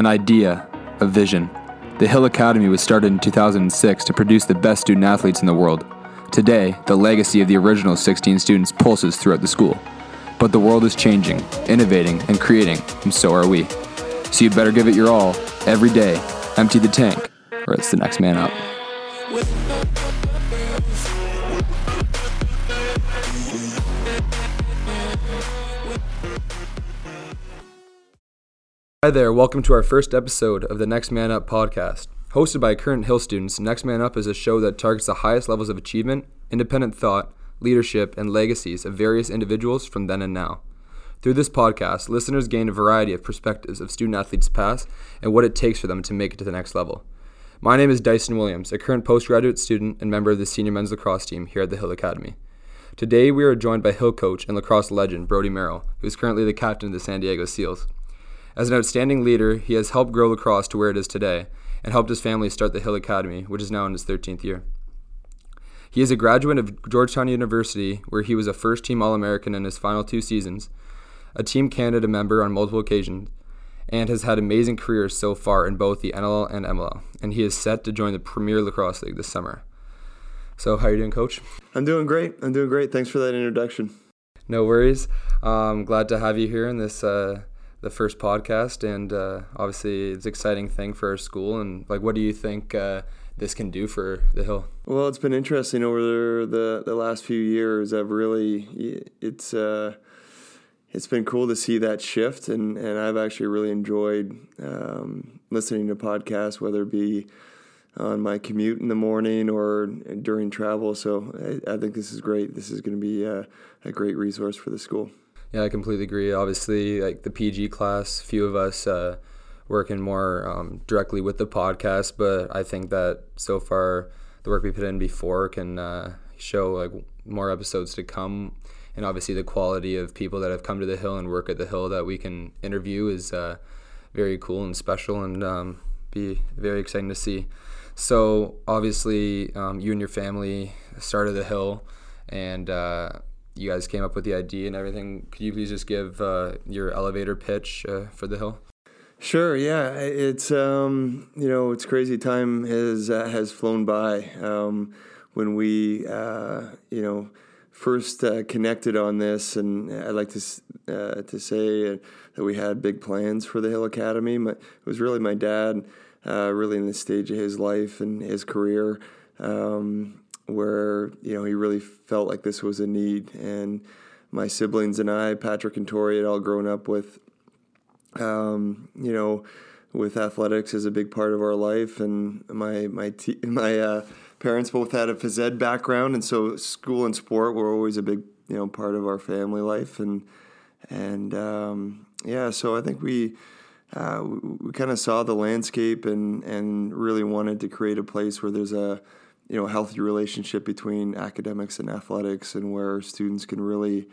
an idea, a vision. The Hill Academy was started in 2006 to produce the best student athletes in the world. Today, the legacy of the original 16 students pulses throughout the school. But the world is changing, innovating, and creating, and so are we. So you better give it your all, every day, empty the tank, or it's the next man up. Hi there, welcome to our first episode of the Next Man Up podcast. Hosted by current Hill students, Next Man Up is a show that targets the highest levels of achievement, independent thought, leadership, and legacies of various individuals from then and now. Through this podcast, listeners gain a variety of perspectives of student athletes' past and what it takes for them to make it to the next level. My name is Dyson Williams, a current postgraduate student and member of the senior men's lacrosse team here at the Hill Academy. Today, we are joined by Hill coach and lacrosse legend Brodie Merrill, who is currently the captain of the San Diego Seals. As an outstanding leader, he has helped grow lacrosse to where it is today and helped his family start the Hill Academy, which is now in its 13th year. He is a graduate of Georgetown University, where he was a first team All American in his final two seasons, a Team Canada member on multiple occasions, and has had amazing careers so far in both the NLL and MLL. And he is set to join the Premier Lacrosse League this summer. So, how are you doing, Coach? I'm doing great. I'm doing great. Thanks for that introduction. No worries. Um, glad to have you here in this uh, the first podcast, and uh, obviously it's an exciting thing for our school. And like, what do you think uh, this can do for the Hill? Well, it's been interesting over the the last few years. I've really it's uh, it's been cool to see that shift, and and I've actually really enjoyed um, listening to podcasts, whether it be on my commute in the morning or during travel. So I, I think this is great. This is going to be a, a great resource for the school. Yeah, I completely agree. Obviously, like the PG class, few of us uh, working more um, directly with the podcast, but I think that so far the work we put in before can uh, show like more episodes to come. And obviously, the quality of people that have come to the Hill and work at the Hill that we can interview is uh, very cool and special, and um, be very exciting to see. So obviously, um, you and your family started the Hill, and uh, you guys came up with the idea and everything. Could you please just give uh, your elevator pitch uh, for the hill? Sure. Yeah, it's um, you know it's crazy. Time has uh, has flown by. Um, when we uh, you know first uh, connected on this, and I'd like to uh, to say that we had big plans for the Hill Academy. But it was really my dad, really in the stage of his life and his career. Um, where you know he really felt like this was a need, and my siblings and I, Patrick and Tori, had all grown up with, um, you know, with athletics as a big part of our life, and my my my uh, parents both had a phys ed background, and so school and sport were always a big you know part of our family life, and and um, yeah, so I think we. Uh, we, we kind of saw the landscape and, and really wanted to create a place where there's a you know healthy relationship between academics and athletics, and where students can really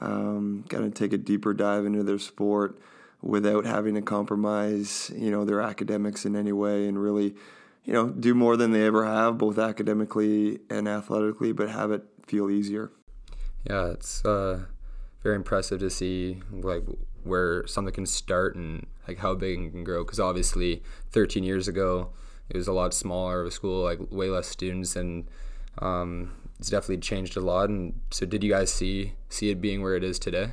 um, kind of take a deeper dive into their sport without having to compromise you know their academics in any way, and really you know do more than they ever have, both academically and athletically, but have it feel easier. Yeah, it's uh, very impressive to see like where something can start and like how big it can grow. Because obviously, 13 years ago it was a lot smaller of a school, like way less students, and um, it's definitely changed a lot. And so, did you guys see see it being where it is today?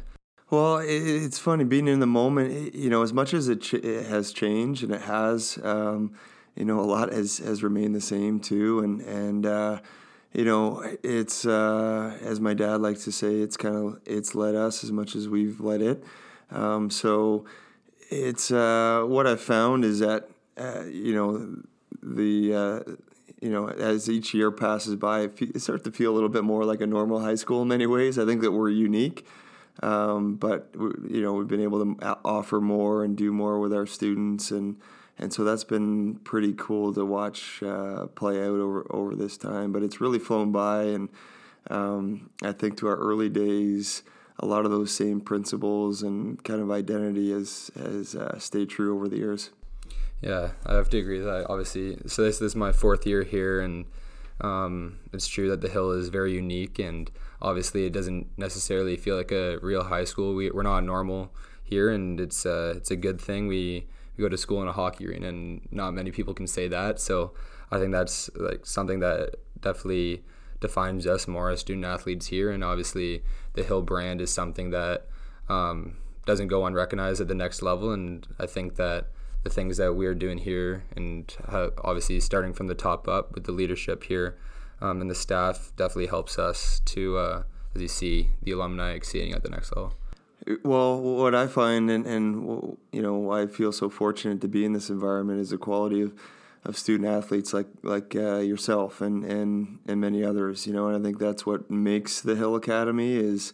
Well, it's funny being in the moment. You know, as much as it, ch- it has changed, and it has, um, you know, a lot has has remained the same too. And and uh, you know, it's uh, as my dad likes to say, it's kind of it's led us as much as we've led it. Um, so it's uh, what I've found is that uh, you know the uh, you know as each year passes by, it starts to feel a little bit more like a normal high school in many ways. I think that we're unique, um, but you know we've been able to offer more and do more with our students, and and so that's been pretty cool to watch uh, play out over over this time. But it's really flown by, and um, I think to our early days a lot of those same principles and kind of identity has has uh, stayed true over the years. Yeah, I have to agree with that. Obviously, so this, this is my fourth year here, and um, it's true that the hill is very unique, and obviously, it doesn't necessarily feel like a real high school. We we're not normal here, and it's uh, it's a good thing. We we go to school in a hockey arena, and not many people can say that. So I think that's like something that definitely defines us more as student athletes here, and obviously the Hill brand is something that um, doesn't go unrecognized at the next level, and I think that the things that we are doing here, and how, obviously starting from the top up with the leadership here um, and the staff, definitely helps us to, uh, as you see, the alumni exceeding at the next level. Well, what I find, and, and you know, I feel so fortunate to be in this environment, is the quality of, of student athletes like like uh, yourself and, and and many others. You know, and I think that's what makes the Hill Academy is,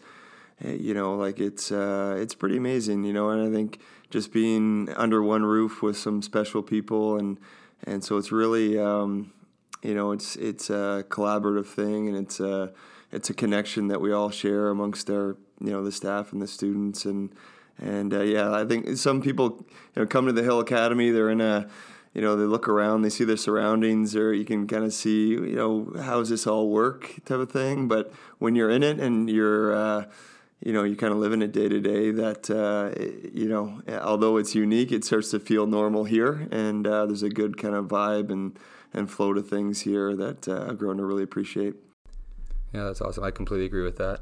eh, you know, like it's uh, it's pretty amazing. You know, and I think just being under one roof with some special people, and and so it's really, um, you know, it's it's a collaborative thing, and it's a it's a connection that we all share amongst our you know the staff and the students and and uh, yeah I think some people you know come to the Hill Academy they're in a you know they look around they see their surroundings or you can kind of see you know how does this all work type of thing but when you're in it and you're uh, you know you kind of live in it day to day that uh, you know although it's unique it starts to feel normal here and uh, there's a good kind of vibe and and flow to things here that uh, I've grown to really appreciate. Yeah, that's awesome. I completely agree with that.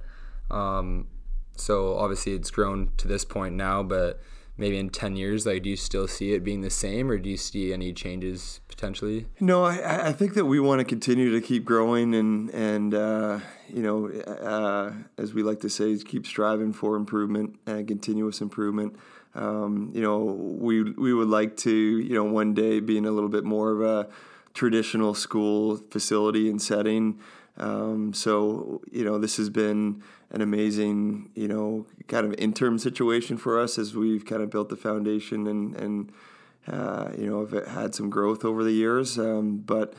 Um, so obviously it's grown to this point now, but maybe in 10 years, like, do you still see it being the same or do you see any changes potentially? No, I, I think that we want to continue to keep growing and, and, uh, you know, uh, as we like to say, keep striving for improvement and continuous improvement. Um, you know, we, we would like to, you know, one day be in a little bit more of a traditional school facility and setting. Um, so you know, this has been an amazing you know kind of interim situation for us as we've kind of built the foundation and and uh, you know have had some growth over the years. Um, but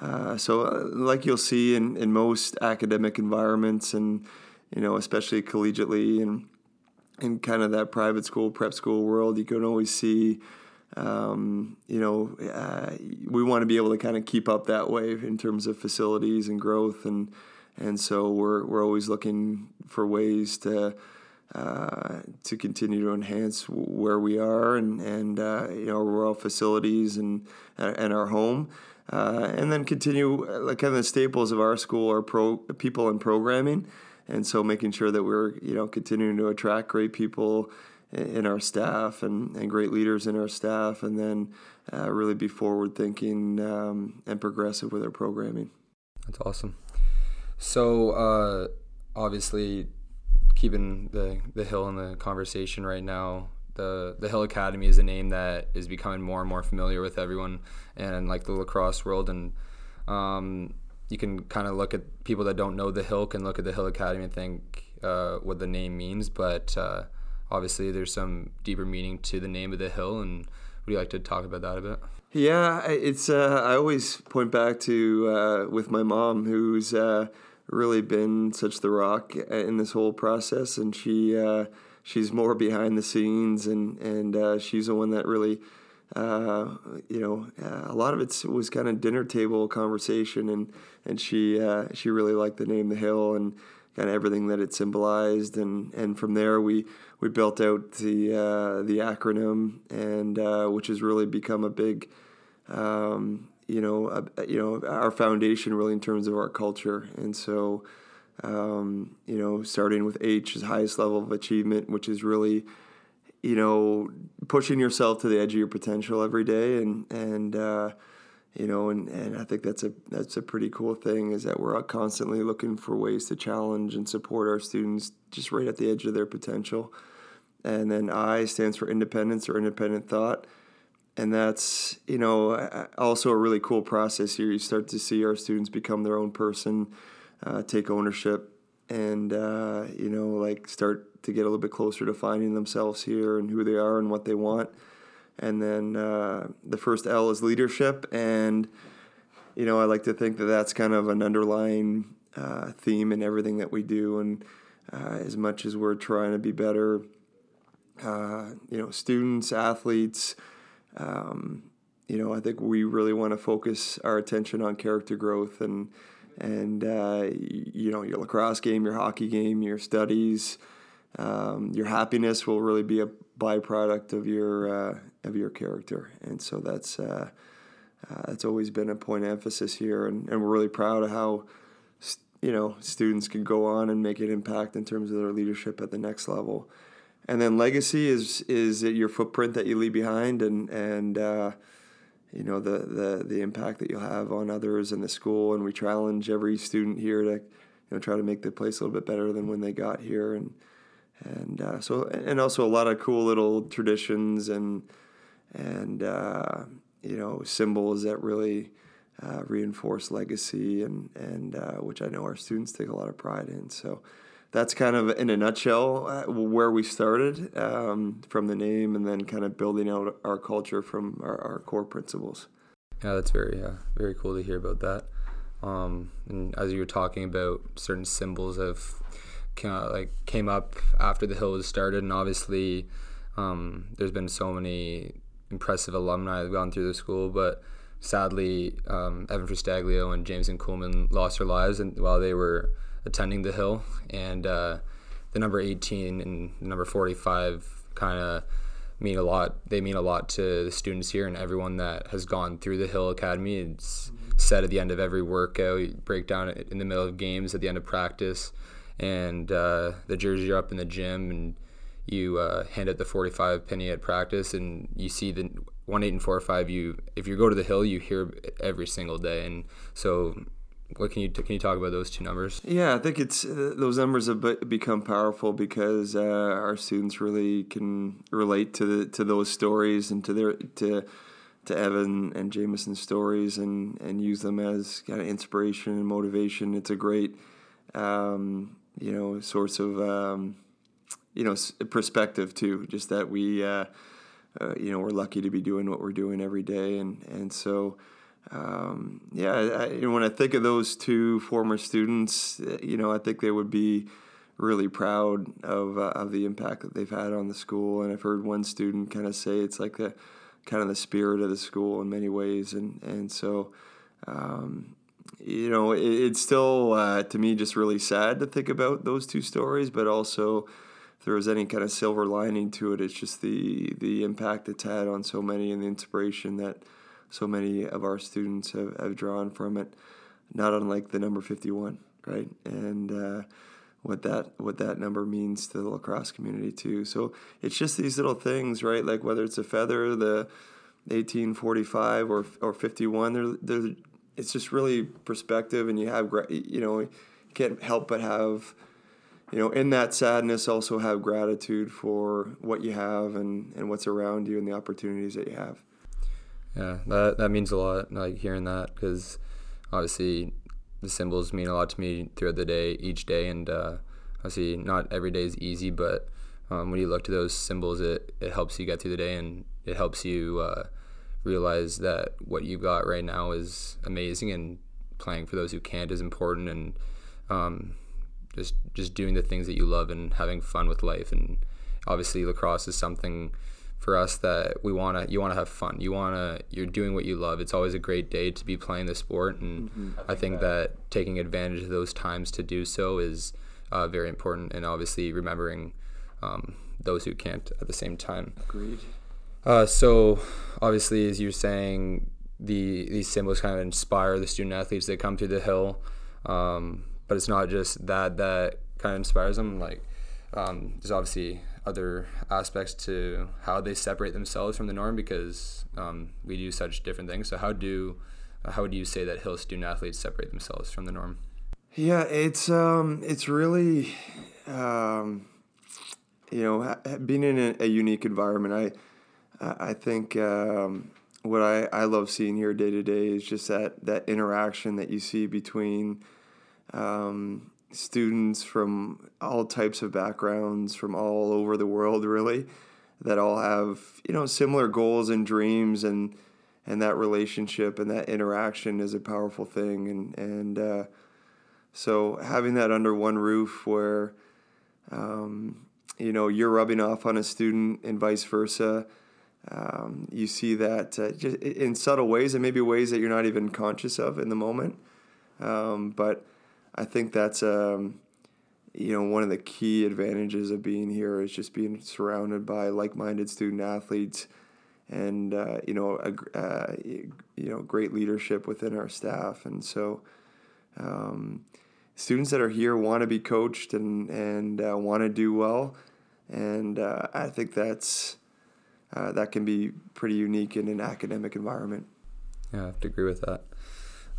uh, so uh, like you'll see in, in most academic environments and you know especially collegiately and in kind of that private school prep school world, you can always see um, you know, uh, we want to be able to kind of keep up that way in terms of facilities and growth, and and so we're we're always looking for ways to uh, to continue to enhance where we are and and uh, you know rural facilities and and our home. Uh, and then continue like kind of the staples of our school are pro people and programming, and so making sure that we're you know continuing to attract great people in our staff and, and great leaders in our staff, and then uh, really be forward thinking um, and progressive with our programming. That's awesome. So, uh, obviously, keeping the, the Hill in the conversation right now, the, the Hill Academy is a name that is becoming more and more familiar with everyone and like the lacrosse world. And um, you can kind of look at people that don't know the Hill can look at the Hill Academy and think uh, what the name means, but uh, obviously there's some deeper meaning to the name of the hill and would you like to talk about that a bit? Yeah it's uh, i always point back to uh, with my mom who's uh, really been such the rock in this whole process and she uh, she's more behind the scenes and and uh, she's the one that really uh, you know, uh, a lot of it was kind of dinner table conversation, and and she uh, she really liked the name the hill and kind of everything that it symbolized, and and from there we we built out the uh, the acronym, and uh, which has really become a big, um, you know, you know, our foundation really in terms of our culture, and so. Um, you know, starting with H is highest level of achievement, which is really, you know, pushing yourself to the edge of your potential every day, and and uh, you know, and, and I think that's a that's a pretty cool thing is that we're constantly looking for ways to challenge and support our students just right at the edge of their potential. And then I stands for independence or independent thought. And that's, you know, also a really cool process here. You start to see our students become their own person, uh, take ownership, and, uh, you know, like start to get a little bit closer to finding themselves here and who they are and what they want and then uh, the first L is leadership, and you know I like to think that that's kind of an underlying uh, theme in everything that we do, and uh, as much as we're trying to be better, uh, you know, students, athletes. Um, you know, I think we really want to focus our attention on character growth and and uh, you know your lacrosse game, your hockey game, your studies, um, your happiness will really be a byproduct of your uh, of your character, and so that's uh, uh, that's always been a point of emphasis here, and, and we're really proud of how you know students can go on and make an impact in terms of their leadership at the next level. And then legacy is is your footprint that you leave behind, and and uh, you know the, the the impact that you'll have on others in the school. And we challenge every student here to you know try to make the place a little bit better than when they got here, and and uh, so and also a lot of cool little traditions and and uh, you know symbols that really uh, reinforce legacy and and uh, which I know our students take a lot of pride in. So that's kind of in a nutshell uh, where we started um, from the name and then kind of building out our culture from our, our core principles. Yeah, that's very very cool to hear about that. Um, and as you were talking about certain symbols of kind of like came up after the hill was started, and obviously um, there's been so many impressive alumni that have gone through the school, but sadly, um, Evan Fristaglio and Jameson Coolman lost their lives and while they were attending the hill, and uh, the number 18 and number 45 kind of mean a lot. They mean a lot to the students here and everyone that has gone through the Hill Academy. It's said at the end of every workout, breakdown in the middle of games, at the end of practice, and uh, the jerseys are up in the gym and you uh, hand out the 45 penny at practice and you see the 1 8 and 4 5 you if you go to the hill you hear every single day. And so what can you can you talk about those two numbers? Yeah i think it's uh, those numbers have become powerful because uh, our students really can relate to the, to those stories and to their to to Evan and Jameson's stories and and use them as kind of inspiration and motivation. It's a great um, you know source of um, you know perspective too. Just that we uh, uh, you know we're lucky to be doing what we're doing every day, and and so. Um, yeah, I, when I think of those two former students, uh, you know, I think they would be really proud of uh, of the impact that they've had on the school. And I've heard one student kind of say it's like the kind of the spirit of the school in many ways. And and so, um, you know, it, it's still uh, to me just really sad to think about those two stories, but also there was any kind of silver lining to it, it's just the the impact it's had on so many and the inspiration that so many of our students have, have drawn from it. Not unlike the number fifty one, right? And uh, what that what that number means to the lacrosse community too. So it's just these little things, right? Like whether it's a feather, the 1845 or or 51, they're, they're, it's just really perspective, and you have you know you can't help but have you know, in that sadness, also have gratitude for what you have and, and what's around you and the opportunities that you have. Yeah, that that means a lot. Like hearing that because obviously the symbols mean a lot to me throughout the day, each day, and uh, obviously not every day is easy, but um, when you look to those symbols, it it helps you get through the day and it helps you uh, realize that what you've got right now is amazing and playing for those who can't is important and um, just just doing the things that you love and having fun with life. And obviously lacrosse is something for us that we want to you want to have fun. You want to you're doing what you love. It's always a great day to be playing the sport. And mm-hmm. I, think I think that. that. taking advantage of those times to do so is uh, very important. And obviously remembering um, those who can't at the same time. Agreed. Uh, so obviously as you're saying the these symbols kind of inspire the student athletes that come through the hill. Um, but it's not just that that kind of inspires them. Like um, there's obviously other aspects to how they separate themselves from the norm because um, we do such different things. So how do how would you say that Hill student athletes separate themselves from the norm? Yeah, it's um, it's really um, you know being in a, a, unique environment. I I think um, what I, I love seeing here day to day is just that that interaction that you see between um, students from all types of backgrounds from all over the world really that all have you know similar goals and dreams and and that relationship and that interaction is a powerful thing. And and uh, so having that under one roof where um, you know you're rubbing off on a student and vice versa um, you see that uh, just in subtle ways and maybe ways that you're not even conscious of in the moment. Um, but I think that's um, you know one of the key advantages of being here is just being surrounded by like-minded student athletes and uh, you know a, uh, you know great leadership within our staff, and so. Um, students that are here want to be coached and and uh, want to do well, and uh, I think that's uh, that can be pretty unique in an academic environment. Yeah, I have to agree with that.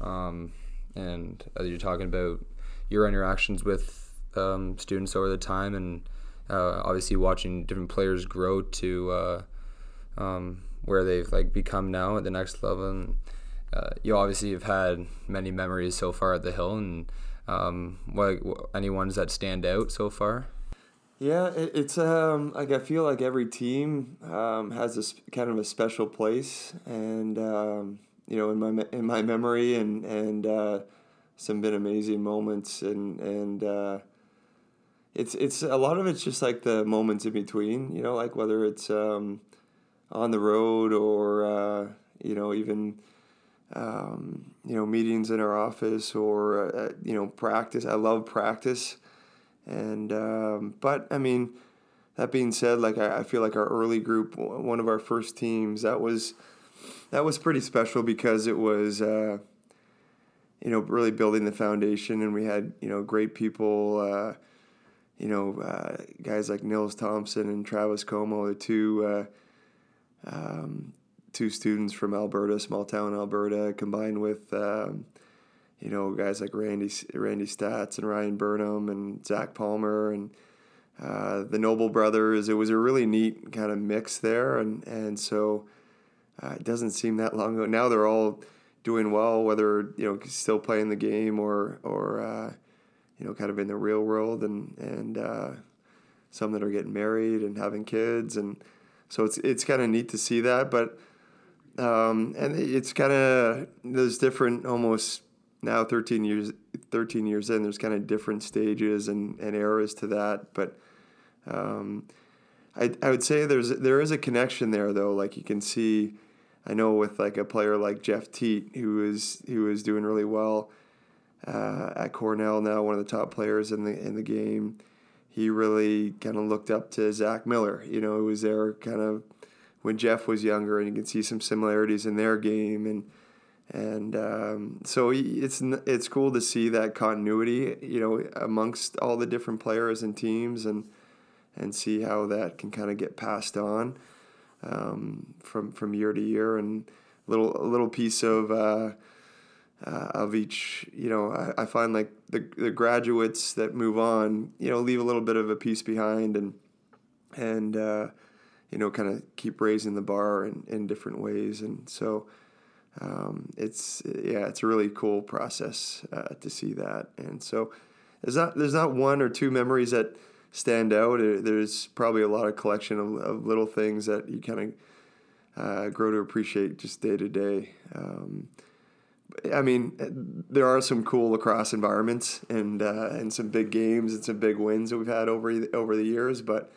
Um, and as you're talking about your interactions with um, students over the time, and uh, obviously watching different players grow to uh, um, where they've like become now at the next level. And uh, you obviously have had many memories so far at the Hill, and um, what, any ones that stand out so far? Yeah, it, it's um like I feel like every team um, has this kind of a special place, and um, you know in my in my memory, and and uh, some been amazing moments, and and uh, it's it's a lot of it's just like the moments in between, you know, like whether it's um, on the road or uh, you know even um, you know meetings in our office or uh, you know practice. I love practice, and um, but I mean that being said, like I, I, feel like our early group, one of our first teams, that was that was pretty special because it was. Uh, you know, really building the foundation, and we had you know great people, uh, you know, uh, guys like Nils Thompson and Travis Como, the two uh, um, two students from Alberta, small town Alberta, combined with um, you know guys like Randy Randy Staats and Ryan Burnham and Zach Palmer and uh, the Noble brothers. It was a really neat kind of mix there, and and so uh, it doesn't seem that long ago. Now they're all doing well, whether you know still playing the game or or uh, you know kind of in the real world, and and uh, some that are getting married and having kids, and so it's it's kind of neat to see that, but um, and it's kind of there's different almost now 13 years 13 years in there's kind of different stages and, and eras to that. But um, I, I would say there's there is a connection there though. Like you can see I know with like a player like Jeff Teat who is who is doing really well uh, at Cornell now one of the top players in the in the game. He really kind of looked up to Zach Miller you know who was there kind of when Jeff was younger, and you can see some similarities in their game, and and um, so it's it's cool to see that continuity, you know, amongst all the different players and teams, and and see how that can kind of get passed on um, from from year to year, and little a little piece of. Uh, uh, of each, you know, I, I find like the the graduates that move on, you know, leave a little bit of a piece behind, and and uh, you know, kind of keep raising the bar in, in different ways. And so um, it's, yeah, it's a really cool process uh, to see that. And so there's not, there's not one or two memories that stand out. There's probably a lot of collection of, of little things that you kind of uh, grow to appreciate just day to day. Um, I mean, there are some cool lacrosse environments and uh, and some big games and some big wins that we've had over over the years, but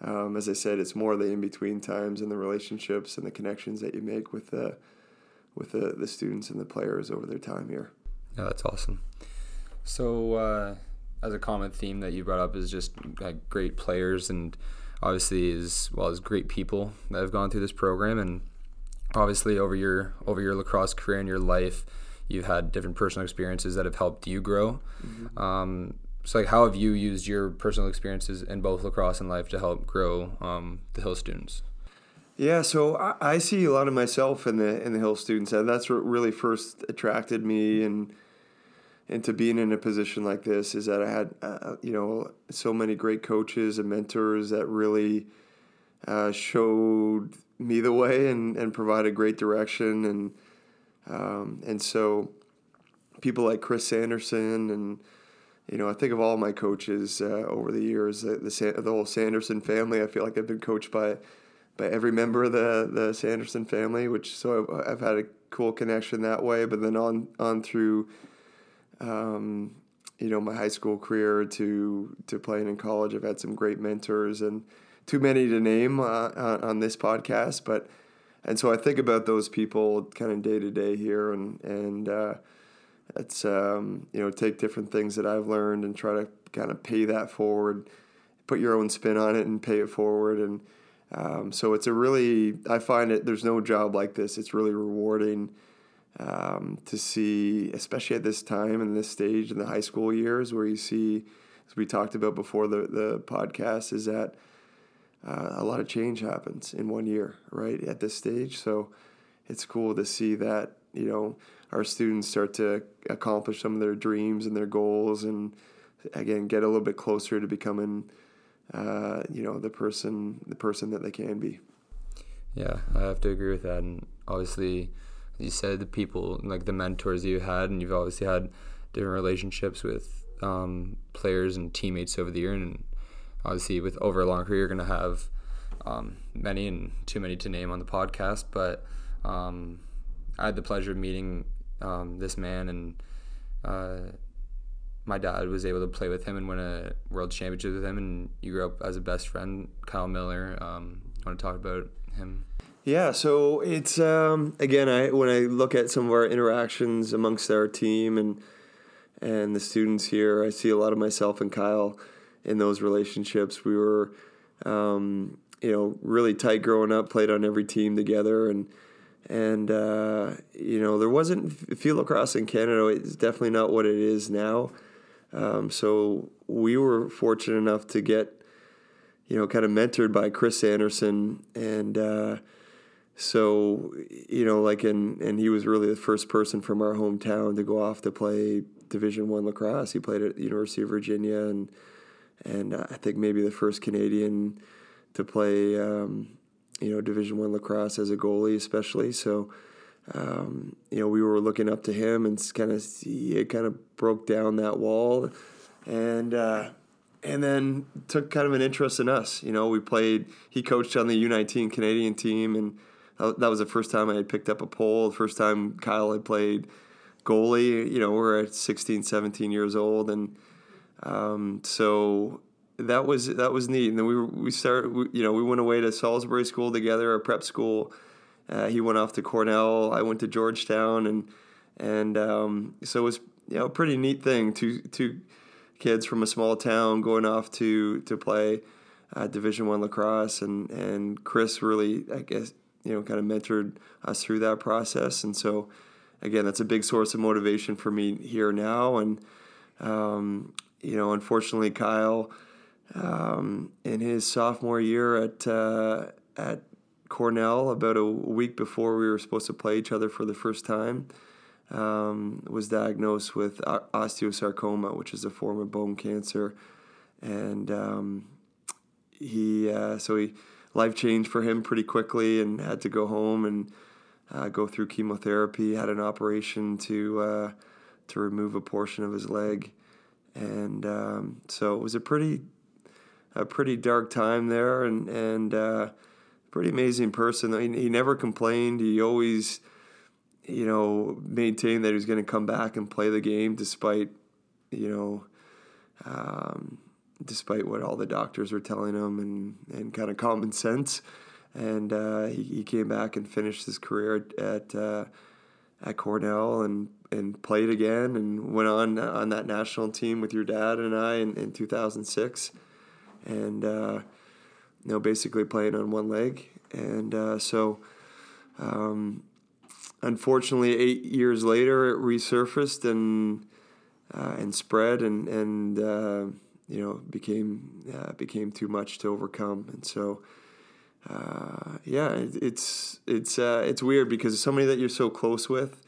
um, as I said, it's more the in between times and the relationships and the connections that you make with the with the, the students and the players over their time here. Yeah, that's awesome. So, uh, as a common theme that you brought up is just like great players and obviously as well as great people that have gone through this program. And obviously over your over your lacrosse career and your life you've had different personal experiences that have helped you grow. Mm-hmm. um, so like how have you used your personal experiences in both lacrosse and life to help grow um, the hill students? Yeah so I, I, see a lot of myself in the in the hill students and that's what really first attracted me. And into being in a position like this is that i had uh, you know so many great coaches and mentors that really uh, showed me the way and, and provided great direction and um, and so people like chris sanderson and you know, I think of all my coaches uh, over the years, the, the, the whole Sanderson family. I feel like I've been coached by by every member of the the Sanderson family, which so I've, I've had a cool connection that way. But then on on through, um, you know, my high school career to to playing in college, I've had some great mentors and too many to name uh, on this podcast, but and so I think about those people kind of day to day here, and and uh, it's um, you know take different things that I've learned and try to kind of pay that forward, put your own spin on it and pay it forward. And Um, so it's a really, I find it, there's no job like this. It's really rewarding um, to see, especially at this time and this stage in the high school years, where you see, as we talked about before the, the podcast, is that uh, a lot of change happens in one year, right, at this stage. So it's cool to see that, you know, our students start to accomplish some of their dreams and their goals and, again, get a little bit closer to becoming uh, you know the person the person that they can be. Yeah, I have to agree with that, and obviously, you said the people like the mentors you had, and you've obviously had different relationships with um, players and teammates over the year, and obviously with over a long career, you're gonna have um, many and too many to name on the podcast, but um, I had the pleasure of meeting um, this man and. Uh, my dad was able to play with him and win a world championship with him, and you grew up as a best friend, Kyle Miller. Um, want to talk about him? Yeah, so it's um, again, I when I look at some of our interactions amongst our team and and the students here, I see a lot of myself and Kyle in those relationships. We were, um, you know, really tight growing up, played on every team together, and and uh, you know, there wasn't field lacrosse in Canada. It's definitely not what it is now. Um, so we were fortunate enough to get, you know, kind of mentored by Chris Sanderson, and uh, so you know, like, and and he was really the first person from our hometown to go off to play Division One lacrosse. He played at the University of Virginia, and and uh, I think maybe the first Canadian to play, um, you know, Division One lacrosse as a goalie, especially. So um, you know, we were looking up to him and kind of it kind of broke down that wall, and uh, and then took kind of an interest in us. You know, we played. He coached on the U19 Canadian team, and that was the first time I had picked up a pole. The first time Kyle had played goalie. You know, we're at 16, 17 years old, and um, so that was that was neat. And then we we started. We, you know, we went away to Salisbury School together, a prep school uh, he went off to Cornell. I went to Georgetown, and and um, so it was you know a pretty neat thing. Two two kids from a small town going off to to play uh, Division One lacrosse, and and Chris really I guess you know kind of mentored us through that process, and so again that's a big source of motivation for me here now, and um, you know unfortunately Kyle um, in his sophomore year at uh, at Cornell about a week before we were supposed to play each other for the first time. Um, was diagnosed with osteosarcoma, which is a form of bone cancer, and um, he uh, so he life changed for him pretty quickly and had to go home and uh, go through chemotherapy. Had an operation to uh, to remove a portion of his leg, and um, so it was a pretty a pretty dark time there, and and uh, pretty amazing person. Mean, he never complained. He always, you know, maintained that he was going to come back and play the game despite, you know, um, despite what all the doctors were telling him and, and kind of common sense. And uh, he, he came back and finished his career at uh, at Cornell and, and played again and went on on that national team with your dad and I in, in 2006. And uh, you know, basically playing on one leg. And uh, so, um, unfortunately, eight years later, it resurfaced and uh, and spread and and uh, you know became uh, became too much to overcome. And so, uh, yeah, it, it's it's uh, it's weird because somebody that you're so close with,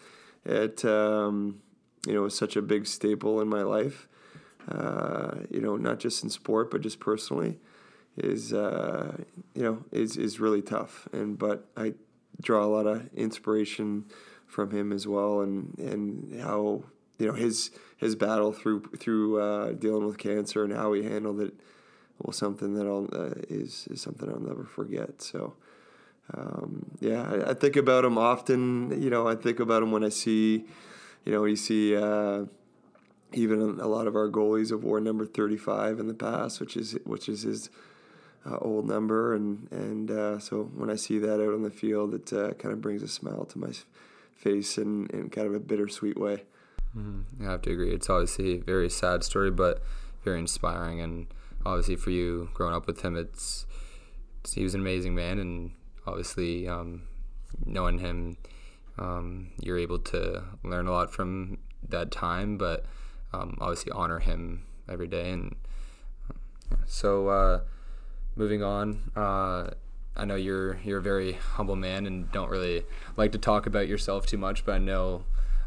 it um, you know, is such a big staple in my life. you know, not just in sport, but just personally is uh, you know is is really tough. And but I draw a lot of inspiration from him as well, and and how you know his his battle through through uh, dealing with cancer and how he handled it was something that I'll uh, is is something I'll never forget. So. Um, yeah, I, I, think about him often. You know, I think about him when I see, you know, you see uh, even a lot of our goalies have worn number 35 in the past, which is which is his uh, old number, and and uh, so when I see that out on the field, it uh, kind of brings a smile to my face in, in kind of a bittersweet way. Mm-hmm. I have to agree. It's obviously a very sad story, but very inspiring, and obviously for you growing up with him, it's he was an amazing man, and obviously um, knowing him, um, you're able to learn a lot from that time, but um, obviously honor him every day. And so, uh, moving on, uh, I know you're you're a very humble man and don't really like to talk about yourself too much, but I know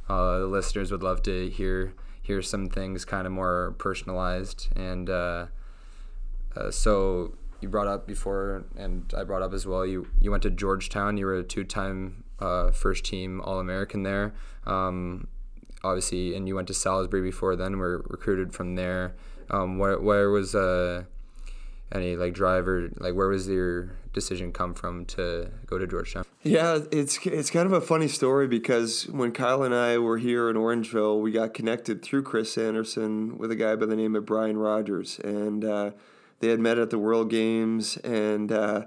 uh, the listeners would love to hear hear some things kind of more personalized. And uh, uh, so you brought up before, and I brought up as well. You you went to Georgetown. You were a two time uh, first team All American there. Um, obviously, and you went to Salisbury before then. Were recruited from there. Um, where where was uh, any like driver like where was your decision come from to go to Georgetown? Yeah, it's it's kind of a funny story because when Kyle and I were here in Orangeville, we got connected through Chris Sanderson with a guy by the name of Brian Rogers, and uh, they had met at the World Games, and uh,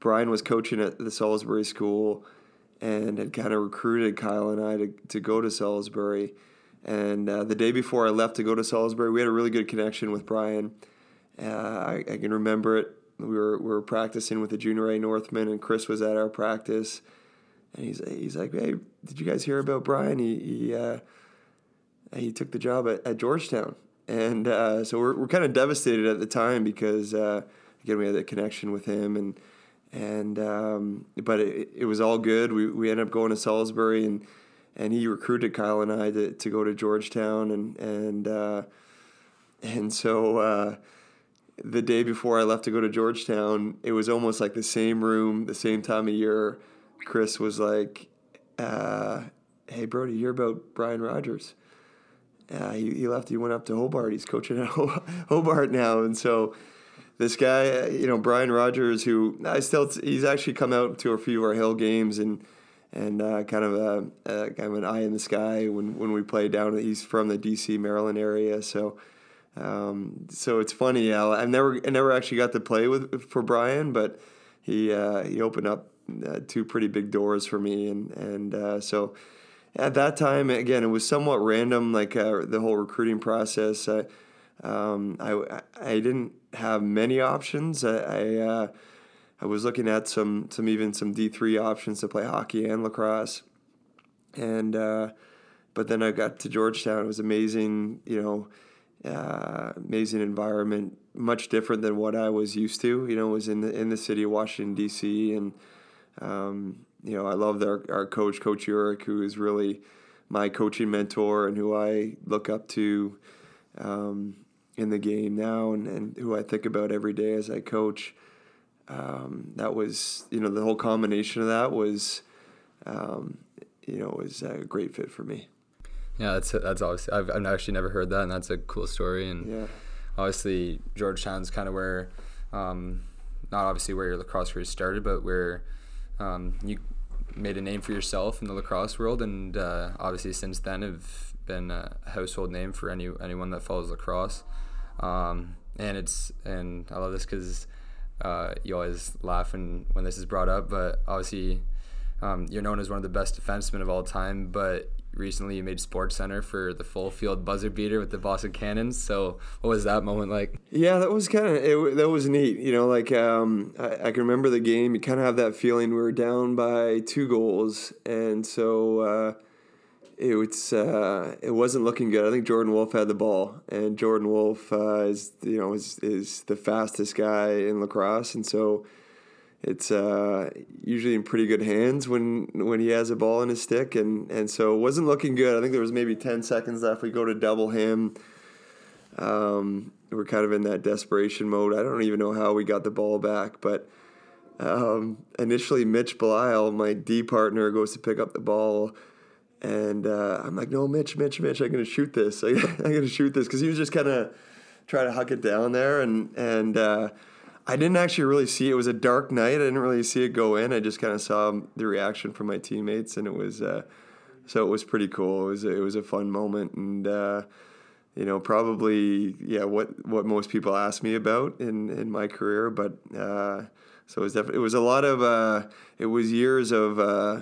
Brian was coaching at the Salisbury School, and had kind of recruited Kyle and I to to go to Salisbury. And uh, the day before I left to go to Salisbury, we had a really good connection with Brian. Uh, I, I can remember it we were we were practicing with the junior A Northmen, and Chris was at our practice, and he's he's like, "Hey, did you guys hear about Brian? He he uh, he took the job at, at Georgetown." And uh, so we're we're kind of devastated at the time because uh, again we had that connection with him, and and um, but it, it was all good. We we ended up going to Salisbury, and and he recruited Kyle and I to, to go to Georgetown, and and uh, and so uh, the day before I left to go to Georgetown, it was almost like the same room, the same time of year. Chris was like, uh, "Hey, Brodie, you hear about Brian Rogers? Uh, he, he left. He went up to Hobart. He's coaching at Hobart now." And so, this guy, you know, Brian Rogers, who I still, he's actually come out to a few of our Hill games and and uh, kind of a, a, kind of an eye in the sky when when we play down. He's from the D.C. Maryland area, so. Um, so it's funny. I never I never actually got to play with for Brian, but he uh, he opened up uh, two pretty big doors for me, and and uh, so at that time again it was somewhat random, like uh, the whole recruiting process. I, um, I I didn't have many options. I I, uh, I was looking at some some even some D three options to play hockey and lacrosse, and uh, but then I got to Georgetown. It was amazing, you know uh, amazing environment, much different than what I was used to. You know, was in the in the city of Washington D.C. and um, you know I loved our our coach, Coach Urick, who is really my coaching mentor and who I look up to um, in the game now, and, and who I think about every day as I coach. Um, that was you know the whole combination of that was um, you know was a great fit for me. Yeah, that's that's obviously I've, I've actually never heard that, and that's a cool story. And yeah. obviously Georgetown's kind of where, um, not obviously where your lacrosse career started, but where um, you made a name for yourself in the lacrosse world, and uh, obviously since then have been a household name for any anyone that follows lacrosse. Um, and it's and I love this because uh, you always laugh when, when this is brought up, but obviously um, you're known as one of the best defensemen of all time, but recently you made Sports Center for the full field buzzer beater with the Boston Cannons. So what was that moment like? Yeah, that was kind of that was neat. You know, like um, I, I, can remember the game. You kind of have that feeling we were down by two goals, and so uh, it was uh, it wasn't looking good. I think Jordan Wolf had the ball, and Jordan Wolf uh, is you know is is the fastest guy in lacrosse, and so it's uh, usually in pretty good hands when when he has a ball in his stick, and and so it wasn't looking good. I think there was maybe ten seconds left. We go to double him. Um, we're kind of in that desperation mode. I don't even know how we got the ball back, but um, initially Mitch Belisle, my D partner, goes to pick up the ball, and uh, I'm like, "No, Mitch, Mitch, Mitch, I'm gonna shoot this. I'm gonna shoot this," because he was just kind of trying to huck it down there, and and. Uh, I didn't actually really see it. it was a dark night. I didn't really see it go in. I just kind of saw the reaction from my teammates, and it was uh, so it was pretty cool. It was it was a fun moment, and uh, you know probably yeah what what most people ask me about in in my career, but uh, so it was definitely it was a lot of uh, it was years of. Uh,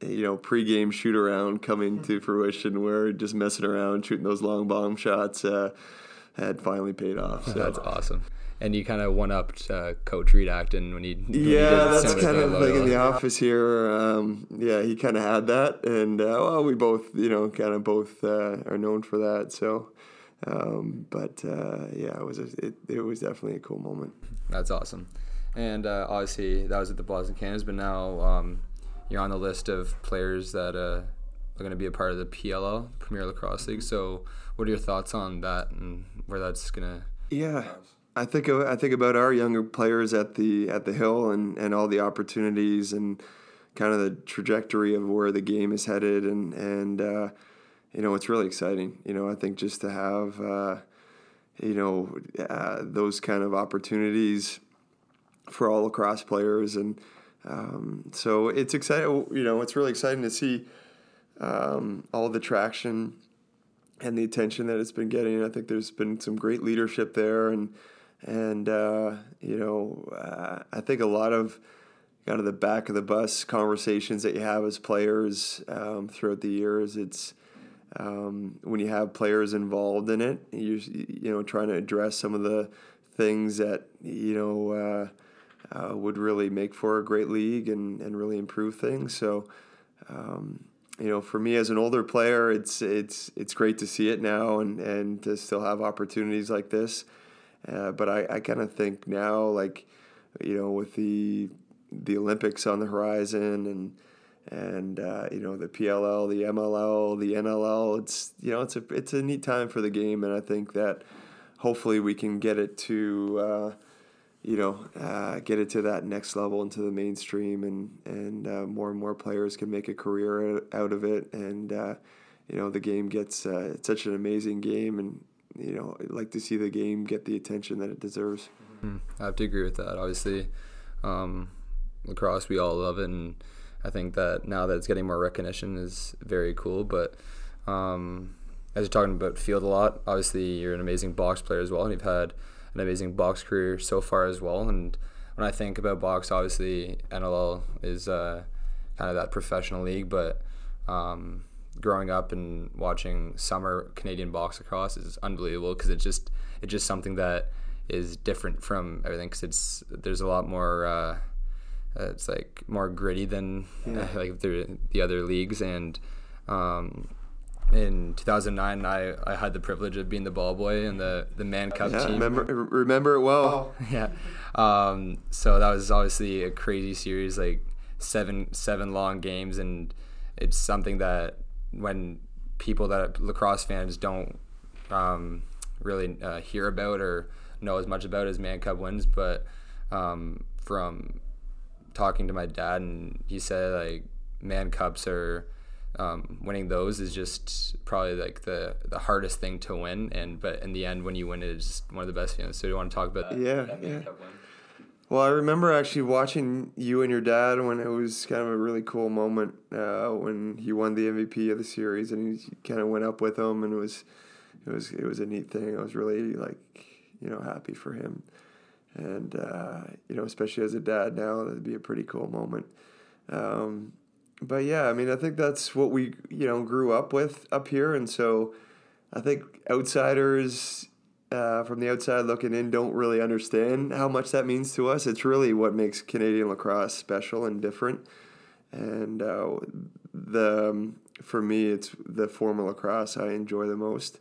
you know, pre-game shoot around coming to fruition, where just messing around, shooting those long bomb shots, uh, had finally paid off. So that's awesome and you kind of one upped uh, Coach Reed Acton when he. When yeah, he that's kind of like in the office here. Um, yeah, he kind of had that, and uh, well, we both, you know, kind of both uh, are known for that. So, um, but uh, yeah, it was a, it, it was definitely a cool moment. That's awesome, and uh, obviously that was at the Boston Cannons, but now um, you're on the list of players that uh, are going to be a part of the PLL Premier Lacrosse League. So, what are your thoughts on that and where that's going to? Yeah. I think I think about our younger players at the at the Hill and, and all the opportunities and kind of the trajectory of where the game is headed and and uh, you know it's really exciting. You know I think just to have uh, you know uh, those kind of opportunities for all lacrosse players and um, so it's exciting. You know it's really exciting to see um, all the traction and the attention that it's been getting. I think there's been some great leadership there and and uh, you know, uh, I think a lot of kind of the back of the bus conversations that you have as players um, throughout the years, it's um, when you have players involved in it, you you know trying to address some of the things that you know uh, uh, would really make for a great league and, and really improve things. So. Um, you know, for me as an older player, it's it's it's great to see it now and, and to still have opportunities like this. Uh, but I, I kind of think now, like, you know, with the the Olympics on the horizon and and uh, you know the PLL, the MLL, the NLL, it's you know it's a it's a neat time for the game, and I think that hopefully we can get it to uh, you know uh, get it to that next level into the mainstream, and and uh, more and more players can make a career out of it, and uh, you know the game gets it's such an amazing game, and you know, like to see the game get the attention that it deserves. Mm-hmm. I have to agree with that. Obviously, um, lacrosse, we all love it, and I think that now that it's getting more recognition is very cool. But um, as you're talking about field a lot, obviously you're an amazing box player as well, and you've had an amazing box career so far as well. And when I think about box, obviously NLL is uh, kind of that professional league, but um, growing up and watching summer Canadian box lacrosse is unbelievable because it's just it's just something that is different from everything because it's there's a lot more uh, it's like more gritty than yeah. uh, like the the other leagues. And um, in 2009 I, I had the privilege of being the ball boy in the the Mann Cup yeah, team. remember remember it well. Yeah. Um, so that was obviously a crazy series like seven seven long games. And it's something that when people that lacrosse fans don't um, really uh, hear about or know as much about as Mann Cup wins, but um, from talking to my dad and he said like Mann Cups are um, winning those is just probably like the the hardest thing to win and but in the end when you win it is one of the best feelings. So do you want to talk about that? Yeah, that yeah. Well, I remember actually watching you and your dad when it was kind of a really cool moment uh, when he won the MVP of the series, and he kind of went up with him, and it was, it was, it was a neat thing. I was really like, you know, happy for him, and uh, you know, especially as a dad now, that'd be a pretty cool moment. Um, but yeah, I mean, I think that's what we, you know, grew up with up here, and so I think outsiders uh, from the outside looking in don't really understand how much that means to us. It's really what makes Canadian lacrosse special and different. And uh, the um, for me, it's the form of lacrosse I enjoy the most.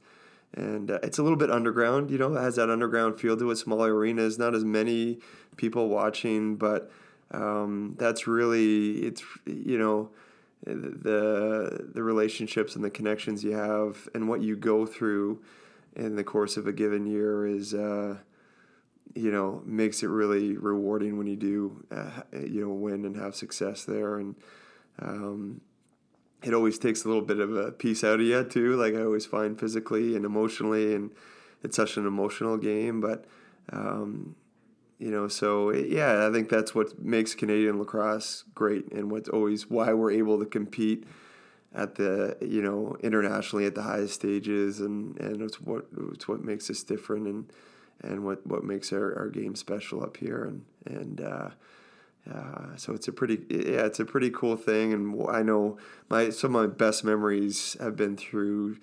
And uh, it's a little bit underground, you know, it has that underground feel to it. Smaller arenas, not as many people watching, but um, that's really it's you know the the relationships and the connections you have and what you go through in the course of a given year is uh, you know makes it really rewarding when you do uh, you know win and have success there. And um, it always takes a little bit of a piece out of you too. Like I always find physically and emotionally and it's such an emotional game but um, you know so yeah I think that's what makes Canadian lacrosse great and what's always why we're able to compete at the you know internationally at the highest stages and and it's what it's what makes us different and and what what makes our, our game special up here and and uh, uh, so it's a pretty yeah it's a pretty cool thing and I know my some of my best memories have been through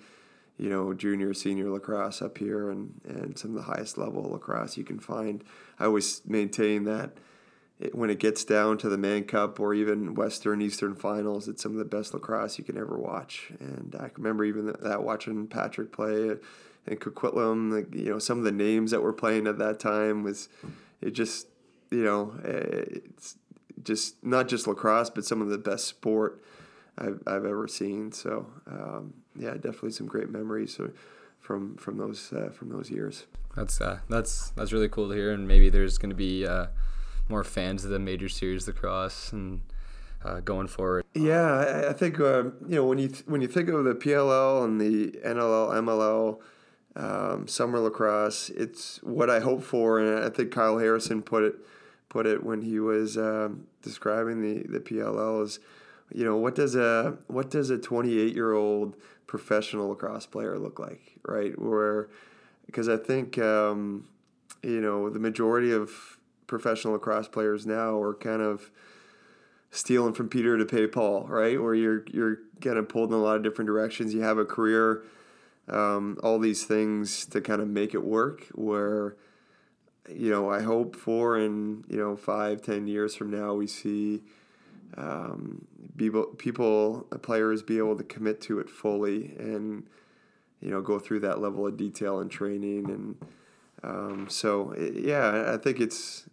you know, junior, senior lacrosse up here and, and some of the highest level lacrosse you can find. I always maintain that it, when it gets down to the Mann Cup or even Western, Eastern finals, it's some of the best lacrosse you can ever watch. And I remember even that watching Patrick play and Coquitlam, you know, some of the names that were playing at that time was, it just, you know, it's just not just lacrosse, but some of the best sport I've, I've ever seen. So um, yeah, definitely some great memories from from those uh, from those years. That's uh, that's that's really cool to hear, and maybe there's going to be uh, more fans of the major series lacrosse and. Uh, going forward, yeah, I, I think uh, you know when you th- when you think of the PLL and the NLL, MLL, um, summer lacrosse, it's what I hope for, and I think Kyle Harrison put it put it when he was um, describing the the PLL is you know what does a what does a 28 year old professional lacrosse player look like right where because i think um, you know the majority of professional lacrosse players now are kind of stealing from peter to pay paul right? Where you're you're kind of pulled in a lot of different directions. You have a career um, all these things to kind of make it work where you know i hope for in you know five ten years from now we see um, people, people, players be able to commit to it fully and you know go through that level of detail and training and um, so yeah, I think it's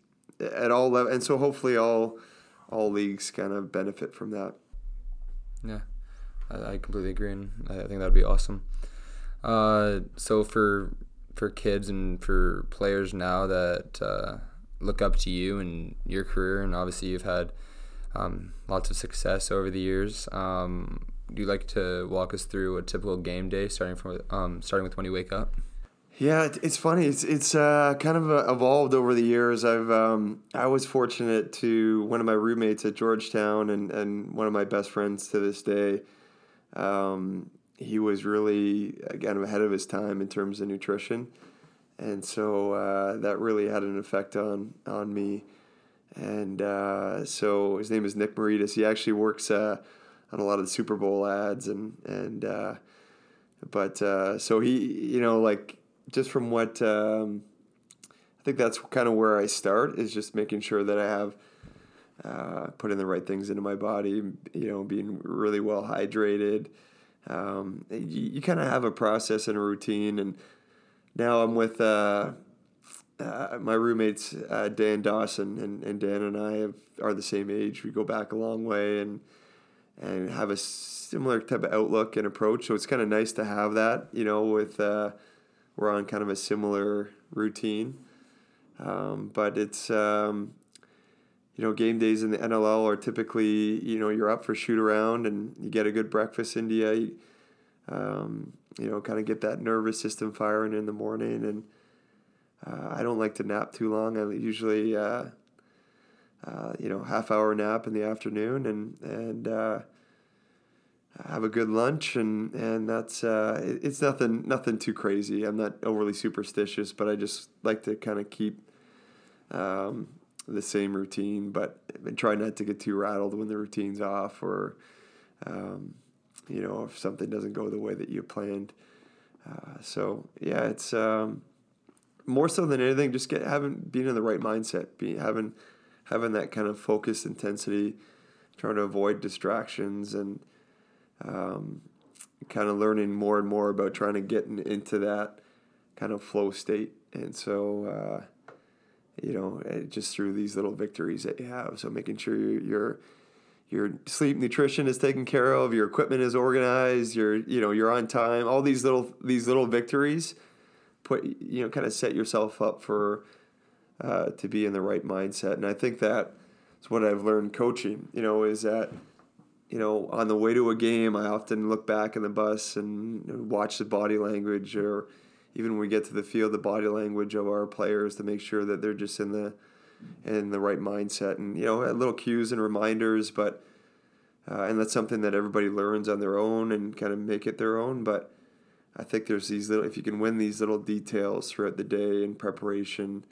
at all level, and so hopefully all all leagues kind of benefit from that. Yeah, I, I completely agree, and I think that'd be awesome. Uh, so for for kids and for players now that uh, look up to you and your career, and obviously you've had um, lots of success over the years. Um, do you like to walk us through a typical game day, starting from um, starting with when you wake up? Yeah, it's funny. It's it's uh, kind of uh, evolved over the years. I've um, I was fortunate to one of my roommates at Georgetown and, and one of my best friends to this day. Um, he was really again ahead of his time in terms of nutrition, and so uh, that really had an effect on on me. And uh, so his name is Nick Maritas. He actually works uh, on a lot of the Super Bowl ads, and and uh, but uh, so he, you know, like just from what um, I think that's kind of where I start is just making sure that I have uh, putting the right things into my body. You know, being really well hydrated. Um, you, you kind of have a process and a routine, and now I'm with uh, uh, my roommates uh, Dan Dawson and, and Dan and I have, are the same age. We go back a long way and and have a similar type of outlook and approach. So it's kind of nice to have that. You know, with uh, we're on kind of a similar routine, um, but it's um, you know game days in the NLL are typically you know you're up for shoot around and you get a good breakfast in you. Um, you know, kind of get that nervous system firing in the morning and uh, I don't like to nap too long. I usually, uh, uh, you know, half hour nap in the afternoon and and uh, have a good lunch and and that's uh, it, it's nothing nothing too crazy. I'm not overly superstitious, but I just like to kind of keep um, the same routine, but try not to get too rattled when the routine's off or um, you know if something doesn't go the way that you planned. Uh, so yeah, it's. Um, more so than anything, just get having being in the right mindset, be having having that kind of focus intensity, trying to avoid distractions, and um, kind of learning more and more about trying to get in, into that kind of flow state. And so, uh, you know, eh, just through these little victories that you have. So making sure your your sleep nutrition is taken care of, your equipment is organized, you're you know you're on time. All these little these little victories put you know kind of set yourself up for uh, to be in the right mindset. And I think that is what I've learned coaching. You know, is that you know on the way to a game, I often look back in the bus and watch the body language, or even when we get to the field, the body language of our players to make sure that they're just in the in the right mindset. And you know, little cues and reminders, but. Uh, and that's something that everybody learns on their own and kind of make it their own. But I think there's these little, if you can win these little details throughout the day in preparation,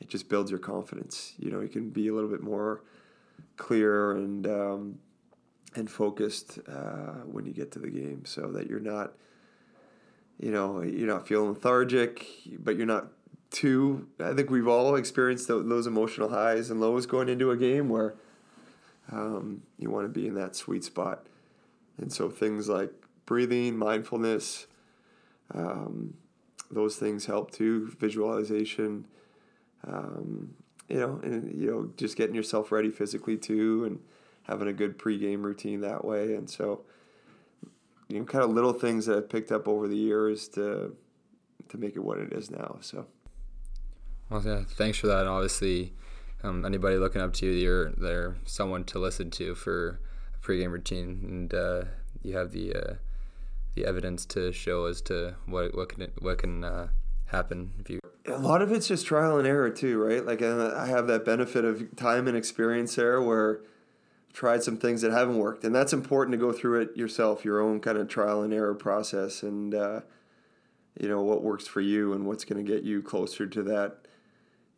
it just builds your confidence. You know, you can be a little bit more clear and um, and focused uh, when you get to the game, so that you're not you know, you're not feeling lethargic, but you're not too. I think we've all experienced those emotional highs and lows going into a game where um, you want to be in that sweet spot. And so things like breathing, mindfulness, um, those things help too. Visualization, um, you know, and you know, just getting yourself ready physically too, and having a good pregame routine that way. And so, you know, kind of little things that I've picked up over the years to to make it what it is now. So. Well, yeah, thanks for that. And obviously, um, anybody looking up to you, you're they're someone to listen to for a pregame routine, and uh, you have the uh, the evidence to show as to what what can what can uh, happen if you. A lot of it's just trial and error too, right? Like I have that benefit of time and experience there, where tried some things that haven't worked, and that's important to go through it yourself, your own kind of trial and error process, and uh, you know what works for you and what's going to get you closer to that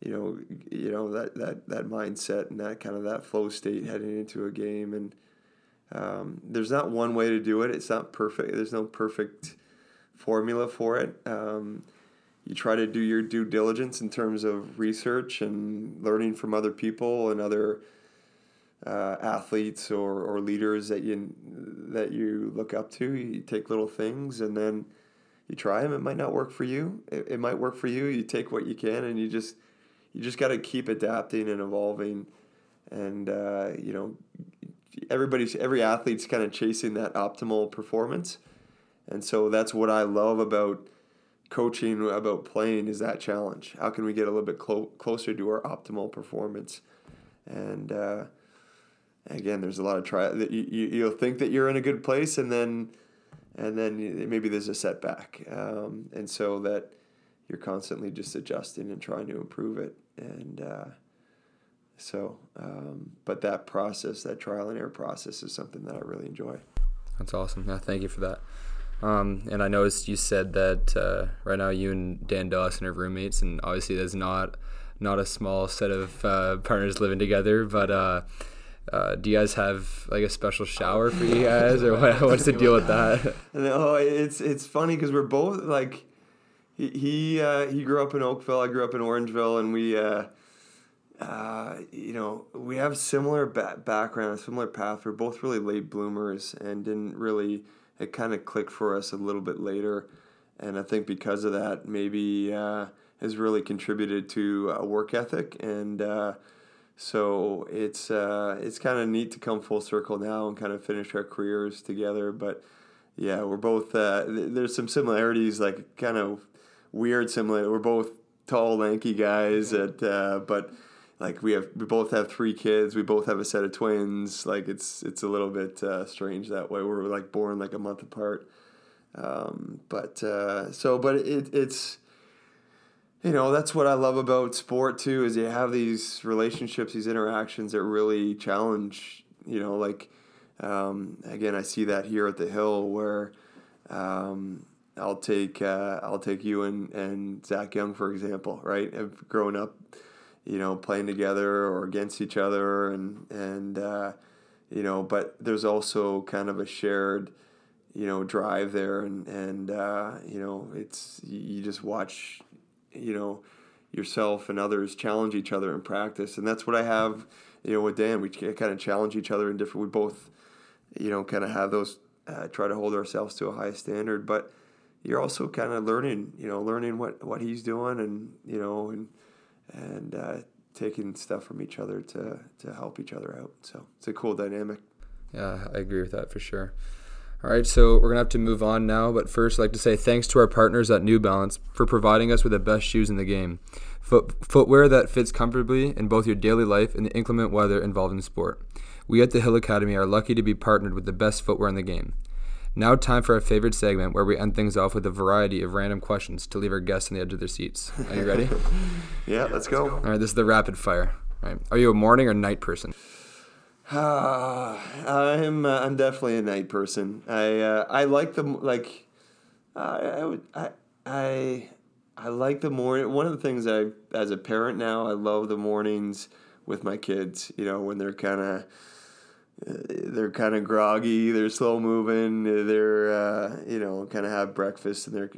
you know, you know that that that mindset and that kind of that flow state heading into a game. And um, there's not one way to do it. It's not perfect. There's no perfect formula for it. Um, you try to do your due diligence in terms of research and learning from other people and other uh, athletes or, or leaders that you that you look up to. You take little things and then you try them. It might not work for you. It, it might work for you. You take what you can and you just you just got to keep adapting and evolving, and uh, you know, everybody's every athlete's kind of chasing that optimal performance, and so that's what I love about coaching about playing is that challenge. How can we get a little bit clo- closer to our optimal performance? And uh, again, there's a lot of that you, you you'll think that you're in a good place, and then and then maybe there's a setback, um, and so that you're constantly just adjusting and trying to improve it. And uh, so, um, but that process, that trial and error process, is something that I really enjoy. That's awesome. Yeah, thank you for that. Um, and I noticed you said that uh, right now you and Dan Dawson are roommates, and obviously there's not not a small set of uh, partners living together. But uh, uh, do you guys have like a special shower for you guys, or what, what's the deal with that? No, it's it's funny because we're both like he he, uh, he grew up in Oakville. I grew up in Orangeville, and we, uh, uh, you know, we have similar ba- background, similar path. We're both really late bloomers, and didn't really. It kind of clicked for us a little bit later, and I think because of that, maybe uh, has really contributed to a work ethic and. So it's uh, it's kind of neat to come full circle now and kind of finish our careers together. But yeah, we're both uh, th- there's some similarities, like kind of weird similar. We're both tall, lanky guys. At uh, but like we have we both have three kids. We both have a set of twins. Like it's it's a little bit uh, strange that way. We're like born like a month apart. Um, but uh, so but it it's you know that's what I love about sport too is you have these relationships, these interactions that really challenge. You know, like um, again, I see that here at the Hill where. Um, I'll take uh, I'll take you and, and Zach Young for example, right? Have grown up, you know, playing together or against each other, and and uh, you know, but there's also kind of a shared, you know, drive there, and and uh, you know, it's you just watch, you know, yourself and others challenge each other in practice, and that's what I have, you know, with Dan. We kind of challenge each other in different. We both, you know, kind of have those. Uh, try to hold ourselves to a high standard, but you're also kind of learning, you know, learning what, what he's doing and, you know, and, and uh, taking stuff from each other to, to help each other out. So it's a cool dynamic. Yeah, I agree with that for sure. All right, so we're going to have to move on now, but first, I'd like to say thanks to our partners at New Balance for providing us with the best shoes in the game. Foot, footwear that fits comfortably in both your daily life and the inclement weather involved in sport. We at the Hill Academy are lucky to be partnered with the best footwear in the game. Now, time for our favorite segment where we end things off with a variety of random questions to leave our guests on the edge of their seats. Are you ready? yeah, let's go. All right, this is the rapid fire. All right. Are you a morning or night person? Uh, I'm uh, I'm definitely a night person. I uh, I like the like I I, would, I I I like the morning. One of the things I as a parent now I love the mornings with my kids. You know when they're kind of they're kind of groggy, they're slow moving, they're uh, you know kind of have breakfast and they're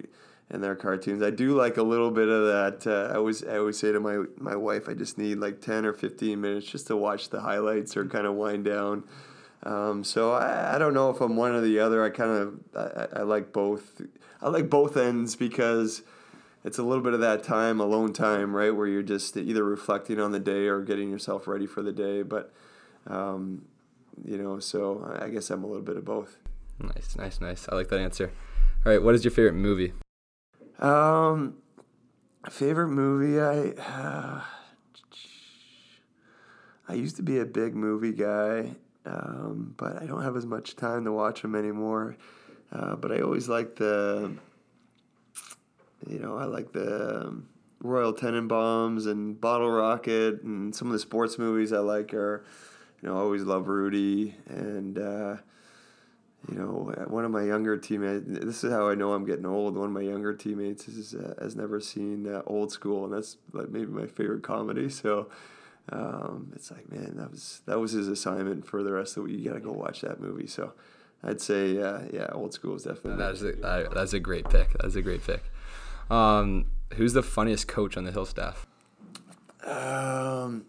and their cartoons. I do like a little bit of that. Uh, I always I always say to my my wife, I just need like ten or fifteen minutes just to watch the highlights or kind of wind down. Um, so I, I don't know if I'm one or the other. I kind of I, I like both. I like both ends because it's a little bit of that time, alone time, right, where you're just either reflecting on the day or getting yourself ready for the day. But um, you know, so I guess I'm a little bit of both. Nice, nice, nice. I like that answer. All right, what is your favorite movie? Um, favorite movie I uh, I used to be a big movie guy, um, but I don't have as much time to watch them anymore. Uh, but I always like the, you know, I like the um, Royal Tenenbaums and Bottle Rocket and some of the sports movies I like are, you know, I always love Rudy and. Uh, you know, one of my younger teammates. This is how I know I'm getting old. One of my younger teammates is, uh, has never seen uh, Old School, and that's like maybe my favorite comedy. So um, it's like, man, that was that was his assignment for the rest of the week. You got to go watch that movie. So I'd say, uh, yeah, Old School is definitely. That's a, uh, that's a great pick. That's a great pick. Um, who's the funniest coach on the Hill staff? Um,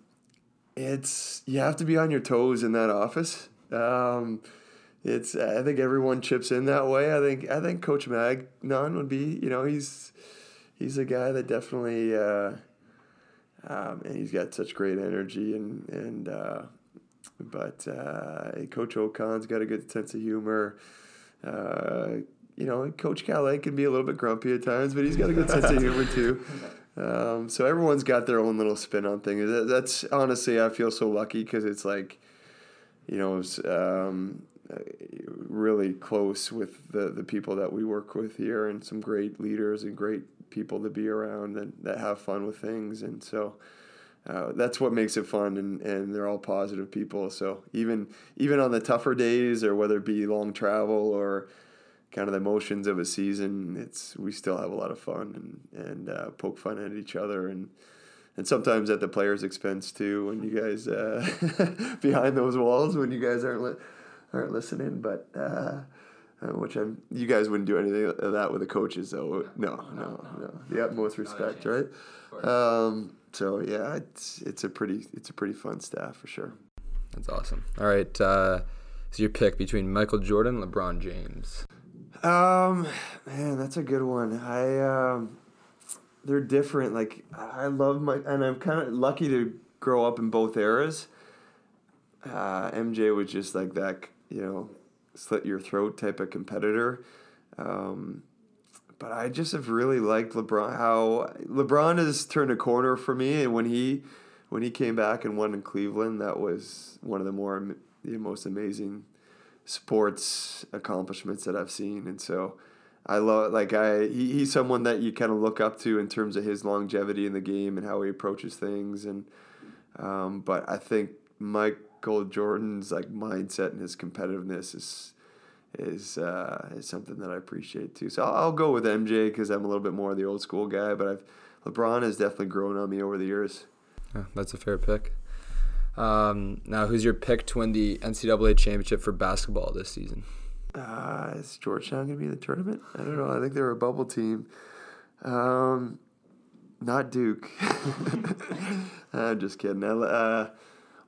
it's you have to be on your toes in that office. Um, it's I think everyone chips in that way. I think I think Coach Magnon would be you know he's he's a guy that definitely uh, um, and he's got such great energy and and uh, but uh, Coach Ocon's got a good sense of humor. Uh, you know, Coach Calais can be a little bit grumpy at times, but he's got a good sense of humor too. Um, so everyone's got their own little spin on things. That's honestly, I feel so lucky because it's like, you know, um, really close with the, the people that we work with here and some great leaders and great people to be around and that have fun with things. And so uh, that's what makes it fun and, and they're all positive people. So even, even on the tougher days or whether it be long travel or kind of the emotions of a season, it's, we still have a lot of fun and, and uh, poke fun at each other and, and sometimes at the players' expense too. When you guys uh, behind those walls, when you guys aren't li- aren't listening, but uh, uh, which I'm you guys wouldn't do anything of that with the coaches, though. No, no, no. The utmost respect, right? Um, so yeah, it's it's a pretty it's a pretty fun staff for sure. That's awesome. All right, uh, so your pick between Michael Jordan, LeBron James. Um, man, that's a good one. I um, they're different. Like I love my, and I'm kind of lucky to grow up in both eras. Uh, MJ was just like that you know, slit your throat type of competitor. Um, but I just have really liked LeBron. How LeBron has turned a corner for me, and when he when he came back and won in Cleveland, that was one of the more the most amazing sports accomplishments that I've seen. And so I love like I he, he's someone that you kind of look up to in terms of his longevity in the game and how he approaches things. And um, but I think Mike Michael Jordan's like mindset and his competitiveness is is uh, is something that I appreciate too. So I'll, I'll go with MJ because I'm a little bit more of the old school guy, but I've LeBron has definitely grown on me over the years. Yeah, that's a fair pick. Um, now, who's your pick to win the NCAA championship for basketball this season? Uh, is Georgetown going to be in the tournament? I don't know. I think they're a bubble team. Um, not Duke. I'm just kidding. Uh,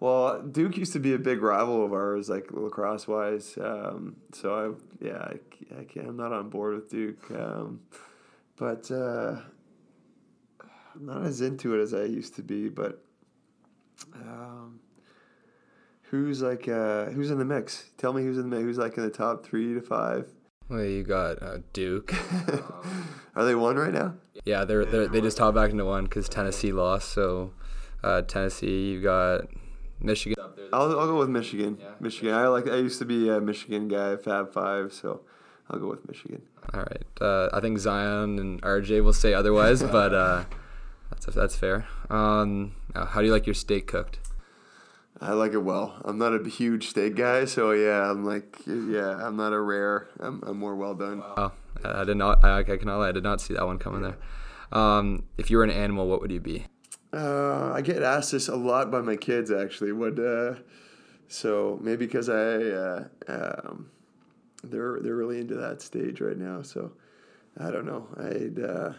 well, Duke used to be a big rival of ours, like lacrosse wise. Um, so I, yeah, I, I can't, I'm not on board with Duke, um, but uh, I'm not as into it as I used to be. But um, who's like uh, who's in the mix? Tell me who's in the mix. Who's like in the top three to five? Well, you got uh, Duke. Are they one right now? Yeah, they're, they're they just hopped back into one because Tennessee lost. So uh, Tennessee, you got Michigan. I'll, I'll go with Michigan. Yeah. Michigan. I like. I used to be a Michigan guy, Fab Five, so I'll go with Michigan. All right. Uh, I think Zion and RJ will say otherwise, but uh, that's that's fair. Um, how do you like your steak cooked? I like it well. I'm not a huge steak guy, so yeah, I'm like, yeah, I'm not a rare. I'm, I'm more well done. Wow. I did not. I, I cannot lie. I did not see that one coming there. Um, if you were an animal, what would you be? Uh, I get asked this a lot by my kids actually. What uh, so maybe because I uh, um, they're they're really into that stage right now. So I don't know. I'd uh,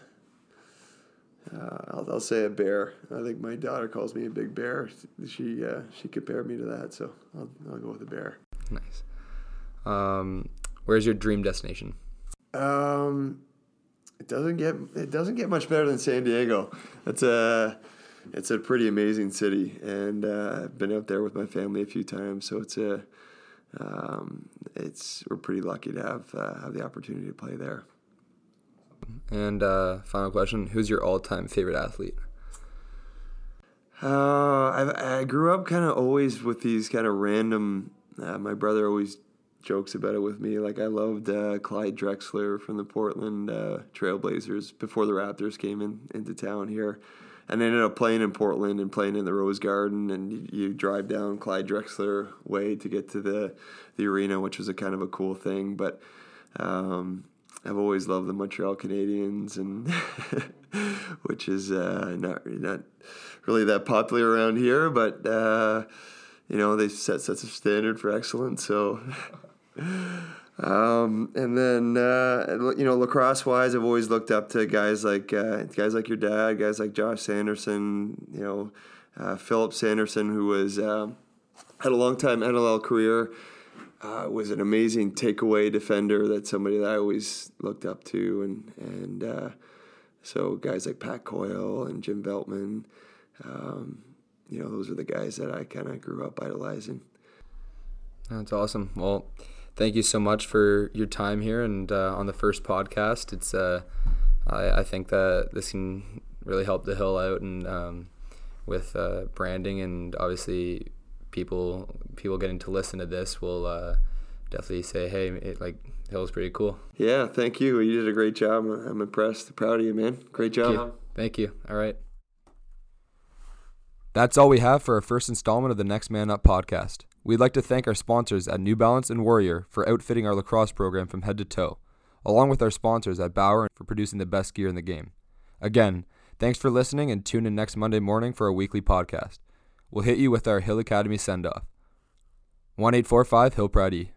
uh, I'll, I'll say a bear. I think my daughter calls me a big bear. She uh, she compared me to that, so I'll I'll go with a bear. Nice. Um, where's your dream destination? Um, it doesn't get it doesn't get much better than San Diego. It's a it's a pretty amazing city, and uh, I've been out there with my family a few times. So it's a um, it's we're pretty lucky to have uh, have the opportunity to play there. And uh, final question: Who's your all-time favorite athlete? Uh, I I grew up kind of always with these kind of random. Uh, my brother always jokes about it with me. Like I loved uh, Clyde Drexler from the Portland uh, Trailblazers before the Raptors came in into town here, and ended up playing in Portland and playing in the Rose Garden. And you, you drive down Clyde Drexler Way to get to the the arena, which was a kind of a cool thing. But um, I've always loved the Montreal Canadiens, and which is uh, not not really that popular around here, but uh, you know they set such a standard for excellence. So, um, and then uh, you know lacrosse wise, I've always looked up to guys like uh, guys like your dad, guys like Josh Sanderson, you know uh, Philip Sanderson, who was uh, had a long time NLL career uh, was an amazing takeaway defender. That's somebody that I always looked up to, and and uh, so guys like Pat Coyle and Jim Veltman, um, you know, those are the guys that I kind of grew up idolizing. That's awesome. Well, thank you so much for your time here and uh, on the first podcast. It's uh, I, I think that this can really help the hill out and um, with uh, branding and obviously people people getting to listen to this will uh, definitely say, "Hey, it, like Hill's pretty cool." Yeah, thank you. You did a great job. I'm impressed. Proud of you, man. Great job. Thank you. Thank you. All right. That's all we have for our first installment of the Next Man Up podcast. We'd like to thank our sponsors at New Balance and Warrior for outfitting our lacrosse program from head to toe, along with our sponsors at Bauer for producing the best gear in the game. Again, thanks for listening and tune in next Monday morning for our weekly podcast. We'll hit you with our Hill Academy send off. 1845 Hill Pride E.